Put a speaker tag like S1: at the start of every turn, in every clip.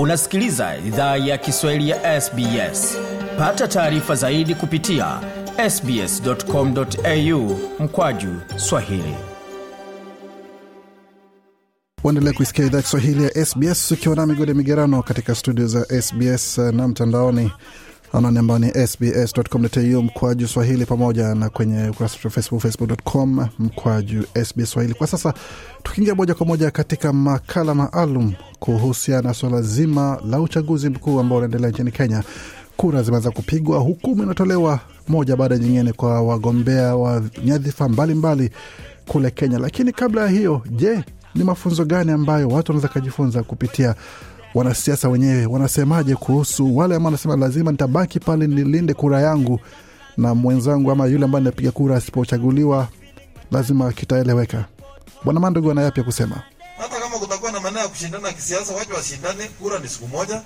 S1: unasikiliza idhaa ya kiswahili ya sbs pata taarifa zaidi kupitia sbscomau mkwaju swahili.
S2: Uendelea kuisikia idhaa kiswahili ya sbs ukiwa na migode migerano katika studio za sbs na mtandaoni anani ambao ni sbs.com.au mkwaju swahili pamoja na kwenye ukurasa wetu wa facebook facebook.com mkwaju sbs swahili. Kwa sasa tukiingia moja kwa moja katika makala maalum kuhusiana na swala zima la uchaguzi mkuu ambao unaendelea nchini kenya. Kura zimeanza kupigwa hukumu inatolewa moja baada ya nyingine kwa wagombea wa nyadhifa mbalimbali kule kenya. Lakini kabla ya hiyo je ni mafunzo gani ambayo watu wanaweza kajifunza kupitia wanasiasa wenyewe wanasemaje kuhusu wale ambao wanasema lazima nitabaki pale nilinde kura yangu na mwenzangu ama yule ambaye napiga kura asipochaguliwa lazima kitaeleweka. Bwana mandogo ana yapi kusema?
S3: Hata kama kutakuwa na maneno ya kushindana kisiasa wacha washindane kura ni siku moja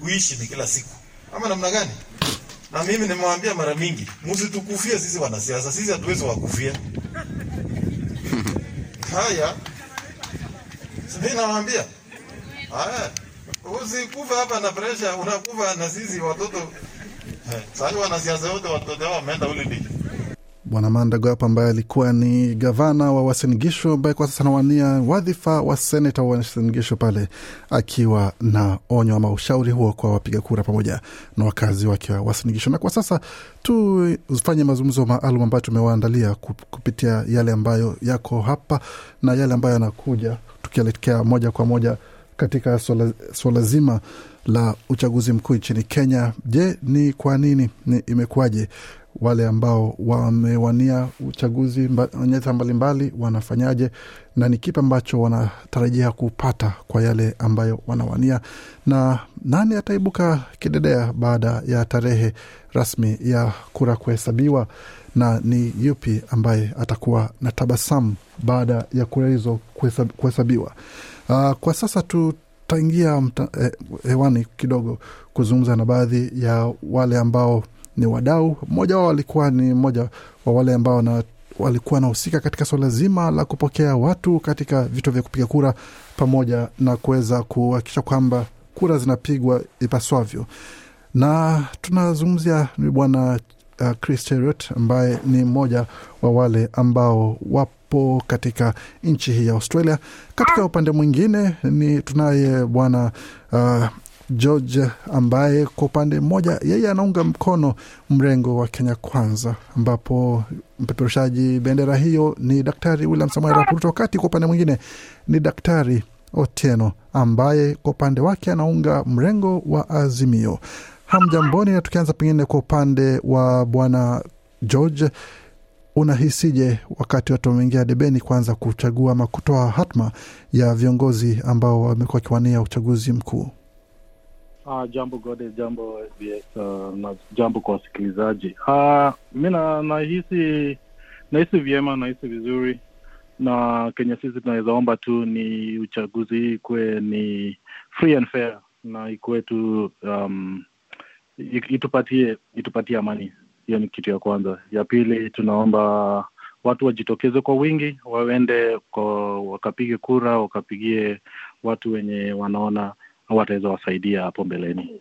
S3: uishi ni kila siku. Ama namna gani? Na mimi nimewaambia mara mingi msitukufie sisi wanasiasa sisi hatuwezi wakufia. Haya. Simi nawaambia haya usikufa hapa na presha unakufa na sisi watoto Eh, wanasiasa wote watoto wao wameenda ulidi
S2: bwana mandago hapa ambaye alikuwa ni gavana wa Wasingisho ambaye kwa sasa anawania wadhifa wa seneta wa Wasingisho pale akiwa na onyo ama ushauri huo kwa wapiga kura pamoja na wakazi wake wa Wasingisho. na kwa sasa tufanye mazungumzo maalum ambayo tumewaandalia kupitia yale ambayo yako hapa na yale ambayo yanakuja tukielekea moja kwa moja katika swala, swala zima la uchaguzi mkuu nchini Kenya. Je, ni kwa nini? Ni imekuwaje? Wale ambao wamewania uchaguzi mba- nyadhifa mbalimbali wanafanyaje? Na ni kipi ambacho wanatarajia kupata kwa yale ambayo wanawania? Na nani ataibuka kidedea baada ya tarehe rasmi ya kura kuhesabiwa na ni yupi ambaye atakuwa na tabasamu baada ya kura hizo kuhesabiwa. Uh, kwa sasa tutaingia eh, hewani kidogo kuzungumza na baadhi ya wale ambao ni wadau. Mmoja wao alikuwa ni mmoja wa wale ambao na walikuwa wanahusika katika swala zima la kupokea watu katika vituo vya kupiga kura pamoja na kuweza kuhakikisha kwamba kura zinapigwa ipaswavyo. Na tunazungumzia ni bwana uh, Chris Cheruiyot ambaye ni mmoja wa wale ambao wapo katika nchi hii ya Australia. Katika upande mwingine ni tunaye bwana uh, George ambaye kwa upande mmoja yeye anaunga mkono mrengo wa Kenya Kwanza, ambapo mpeperushaji bendera hiyo ni Daktari William Samoei Arap Ruto, wakati kwa upande mwingine ni Daktari Otieno ambaye kwa upande wake anaunga mrengo wa Azimio. Hamjamboni, na tukianza pengine kwa upande wa bwana George, unahisije wakati watu wameingia debeni kuanza kuchagua ama kutoa hatma ya viongozi ambao wamekuwa wakiwania uchaguzi mkuu?
S4: Uh, jambo Gode, jambo SBS, uh, na jambo kwa wasikilizaji. Uh, mi na- nahisi nahisi vyema, nahisi vizuri, na Kenya sisi tunaweza omba tu ni uchaguzi hii ikuwe ni free and fair na ikuwe tu um, itupatie itupatie amani. Hiyo ni kitu ya kwanza. Ya pili, tunaomba watu wajitokeze kwa wingi, waende kwa wakapige kura, wakapigie watu wenye wanaona wataweza wasaidia hapo mbeleni.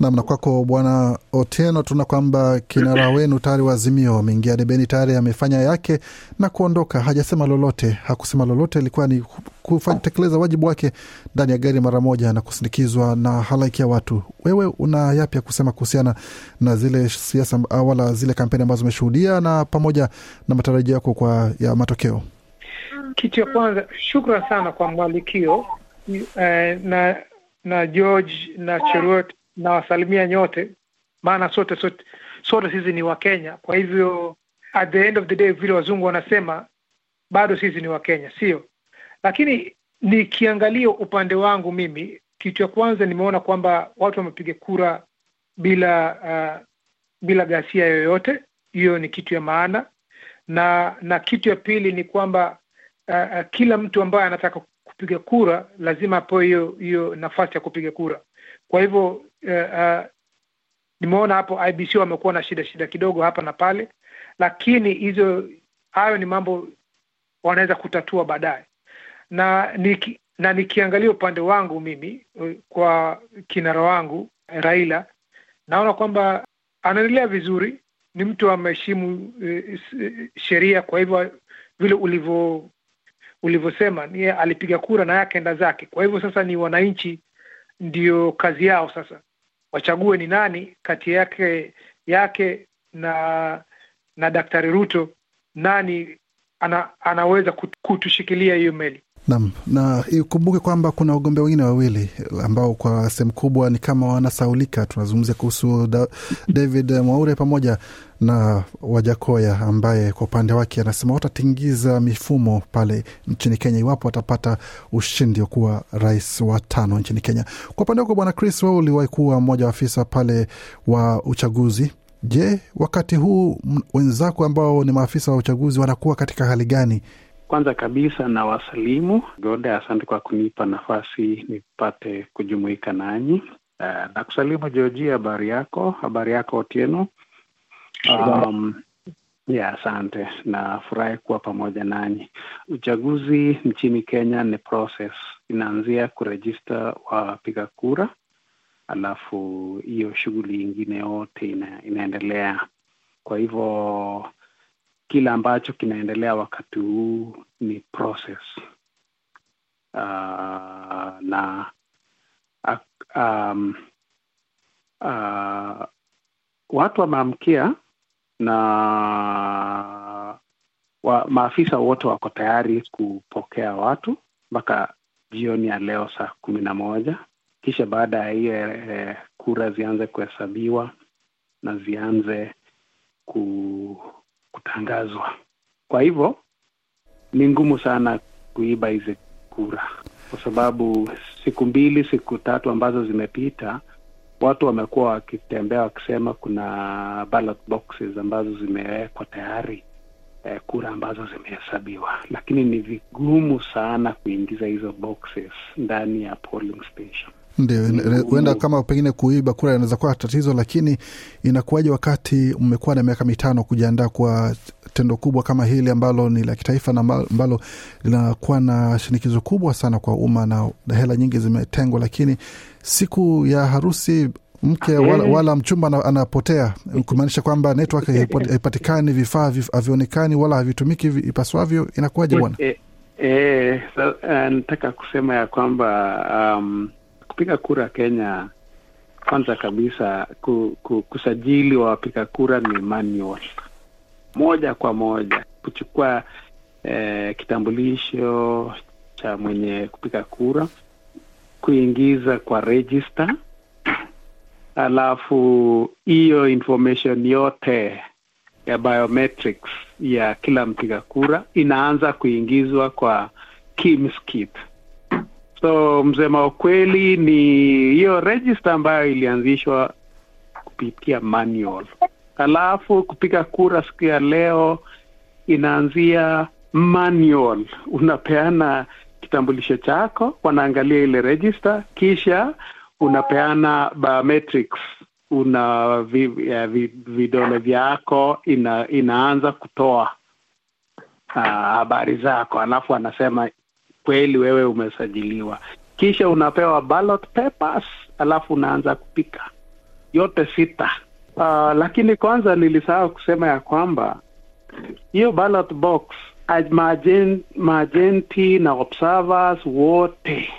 S2: Nam, na kwako Bwana Otieno, tuna kwamba kinara wenu tayari wa Azimio ameingia debeni tayari, amefanya yake na kuondoka, hajasema lolote, hakusema lolote, ilikuwa ni kutekeleza wajibu wake ndani ya gari mara moja na kusindikizwa na halaiki ya watu. Wewe una yapya kusema kuhusiana na zile siasa wala zile kampeni ambazo umeshuhudia na pamoja na matarajio yako kwa ya matokeo?
S5: Kitu ya kwanza, shukran sana kwa mwalikio eh, na na George na Cheruiyot na wasalimia nyote, maana sote sote sote sisi ni Wakenya. Kwa hivyo at the end of the day, vile wazungu wanasema, bado sisi ni Wakenya, sio? Lakini nikiangalia upande wangu mimi, kitu ya kwanza nimeona kwamba watu wamepiga kura bila uh, bila ghasia yoyote. Hiyo ni kitu ya maana, na na kitu ya pili ni kwamba uh, uh, kila mtu ambaye anataka kupiga kura lazima apewe hiyo hiyo nafasi ya kupiga kura. Kwa hivyo uh, uh, nimeona hapo IBC wamekuwa na shida shida kidogo hapa na pale, lakini hizo hayo ni mambo wanaweza kutatua baadaye. Na niki, na nikiangalia upande wangu mimi eh, kwa kinara wangu Raila, naona kwamba anaendelea vizuri, ni mtu ameheshimu e, sheria. Kwa hivyo vile ulivyo ulivyosema, niye alipiga kura na yake enda zake. Kwa hivyo sasa ni wananchi ndio kazi yao sasa wachague ni nani kati yake yake na na Daktari Ruto, nani ana, anaweza kutushikilia hiyo meli.
S2: Naam, na ikumbuke kwamba kuna wagombea wengine wawili ambao kwa sehemu kubwa ni kama wanasaulika. Tunazungumzia kuhusu da, David Mwaure pamoja na Wajakoya ambaye kwa upande wake anasema watatingiza mifumo pale nchini Kenya iwapo watapata ushindi wa kuwa rais wa tano nchini Kenya. Kwa upande wako Bwana Chris, wewe uliwahi kuwa mmoja wa afisa pale wa uchaguzi. Je, wakati huu wenzako ambao ni maafisa wa uchaguzi wanakuwa katika hali gani?
S6: Kwanza kabisa na wasalimu Gode, asante kwa kunipa nafasi nipate kujumuika nanyi. Uh, na kusalimu Georgia, habari yako? Habari yako Otieno? Um, ya asante, nafurahi kuwa pamoja nanyi. Uchaguzi nchini Kenya ni process, inaanzia kurejista wapiga kura, alafu hiyo shughuli ingine yote ina, inaendelea. Kwa hivyo kile ambacho kinaendelea wakati huu ni process. Uh, na uh, um, uh, watu wameamkia na wa, maafisa wote wako tayari kupokea watu mpaka jioni ya leo saa kumi na moja. Kisha baada ya hiyo eh, kura zianze kuhesabiwa na zianze ku, kutangazwa. Kwa hivyo ni ngumu sana kuiba hizi kura, kwa sababu siku mbili, siku tatu ambazo zimepita, watu wamekuwa wakitembea wakisema kuna ballot boxes ambazo zimewekwa tayari eh, kura ambazo zimehesabiwa, lakini ni vigumu sana kuingiza hizo boxes ndani ya polling station.
S2: Ndio, ina- huenda kama pengine kuiba kura inaweza kuwa tatizo, lakini inakuwaje wakati mmekuwa na miaka mitano kujiandaa kwa tendo kubwa kama hili ambalo ni la kitaifa na ambalo linakuwa na shinikizo kubwa sana kwa umma na hela nyingi zimetengwa, lakini siku ya harusi mke wala, wala mchumba ana- anapotea, kumaanisha kwamba network haipatikani, vifaa havionekani wala havitumiki ipaswavyo. Inakuwaje bwana?
S6: E, e, nataka kusema ya kwamba um, kupiga kura Kenya, kwanza kabisa ku, ku, kusajili wa wapiga kura ni manual, moja kwa moja kuchukua eh, kitambulisho cha mwenye kupiga kura, kuingiza kwa register, alafu hiyo information yote ya biometrics ya kila mpiga kura inaanza kuingizwa kwa KIMS kit. So msema ukweli ni hiyo register ambayo ilianzishwa kupitia manual, alafu kupiga kura siku ya leo inaanzia manual. Unapeana kitambulisho chako, wanaangalia ile register, kisha unapeana biometrics. Una vi, ya, vi, vidole vyako ina, inaanza kutoa ah, habari zako, alafu anasema kweli wewe umesajiliwa, kisha unapewa ballot papers, alafu unaanza kupika yote sita. Uh, lakini kwanza nilisahau kusema ya kwamba hiyo ballot box maajenti na observers wote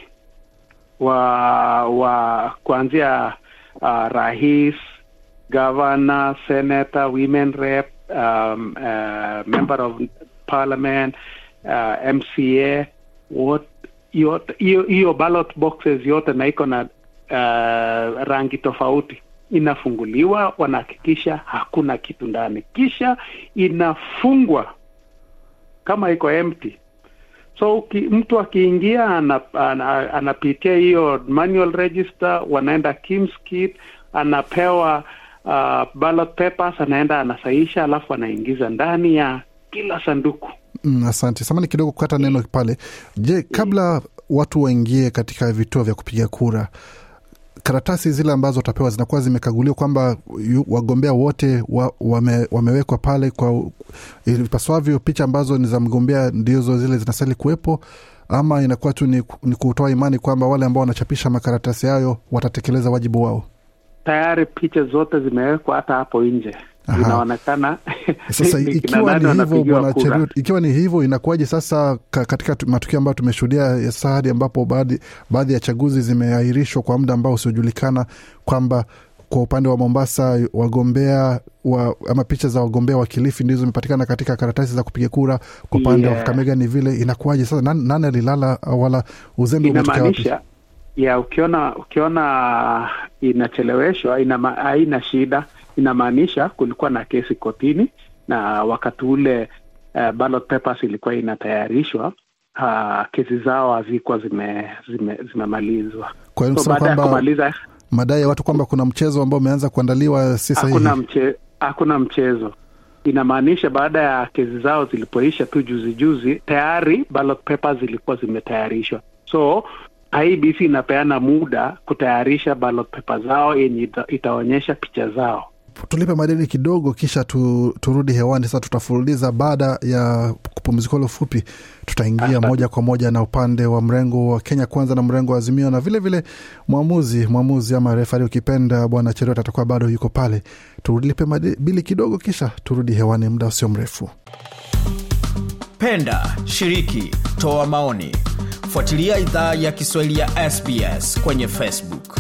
S6: wa wa kuanzia uh, rais, governor, senator, women rep, um, uh, member of parliament, uh, MCA wote yote hiyo ballot boxes yote na iko na uh, rangi tofauti inafunguliwa, wanahakikisha hakuna kitu ndani, kisha inafungwa kama iko empty. So ki, mtu akiingia ana, ana, anapitia hiyo manual register, wanaenda KIMS kit, anapewa uh, ballot papers, anaenda anasaisha, alafu anaingiza ndani ya kila sanduku.
S2: Mm, asante samani kidogo kukata neno pale. Je, kabla watu waingie katika vituo vya kupiga kura, karatasi zile ambazo watapewa zinakuwa zimekaguliwa kwamba wagombea wote wa, wame, wamewekwa pale kwa ipaswavyo, picha ambazo ni za mgombea ndizo zile zinastahili kuwepo, ama inakuwa tu ni, ni kutoa imani kwamba wale ambao wanachapisha makaratasi hayo watatekeleza wajibu wao?
S6: Tayari picha zote zimewekwa hata hapo nje,
S2: Aha.
S6: zinaonekana
S2: Sasa ikiwa ni hivyo bwana. Cheruiyot, ikiwa ni hivyo inakuwaje sasa katika matukio ambayo tumeshuhudia sasa hadi ambapo baadhi ya chaguzi zimeahirishwa kwa muda ambao usiojulikana, kwamba kwa upande wa Mombasa wagombea wa, ama picha za wagombea wa Kilifi ndizo zimepatikana katika karatasi za kupiga kura. Kwa upande wa Kakamega ni vile, inakuwaje sasa? Nani, nani alilala wala uzembe umetokea wapi?
S6: ya ukiona ukiona inacheleweshwa haina shida inamaanisha kulikuwa na kesi kotini na wakati ule uh, ballot papers ilikuwa inatayarishwa uh, kesi zao hazikuwa zime, zime, zimemalizwa.
S2: Kwa hiyo
S6: so baada ya kumaliza
S2: madai ya watu kwamba kuna mchezo ambao umeanza kuandaliwa si sahihi.
S6: hakuna mche, hakuna mchezo. Inamaanisha baada ya kesi zao zilipoisha tu juzi juzi tayari ballot papers zilikuwa zimetayarishwa. So IBC inapeana muda kutayarisha ballot paper zao yenye itaonyesha picha zao
S2: tulipe madeni kidogo kisha tu, turudi hewani. Sasa tutafululiza baada ya kupumzika ule fupi tutaingia moja kwa moja na upande wa mrengo wa kenya kwanza na mrengo wa azimio na vilevile vile mwamuzi mwamuzi ama refari ukipenda bwana cheriot atakuwa bado yuko pale. Tulipe madeni kidogo kisha turudi hewani muda usio mrefu.
S1: Penda shiriki toa maoni. Fuatilia idhaa ya kiswahili ya sbs kwenye facebook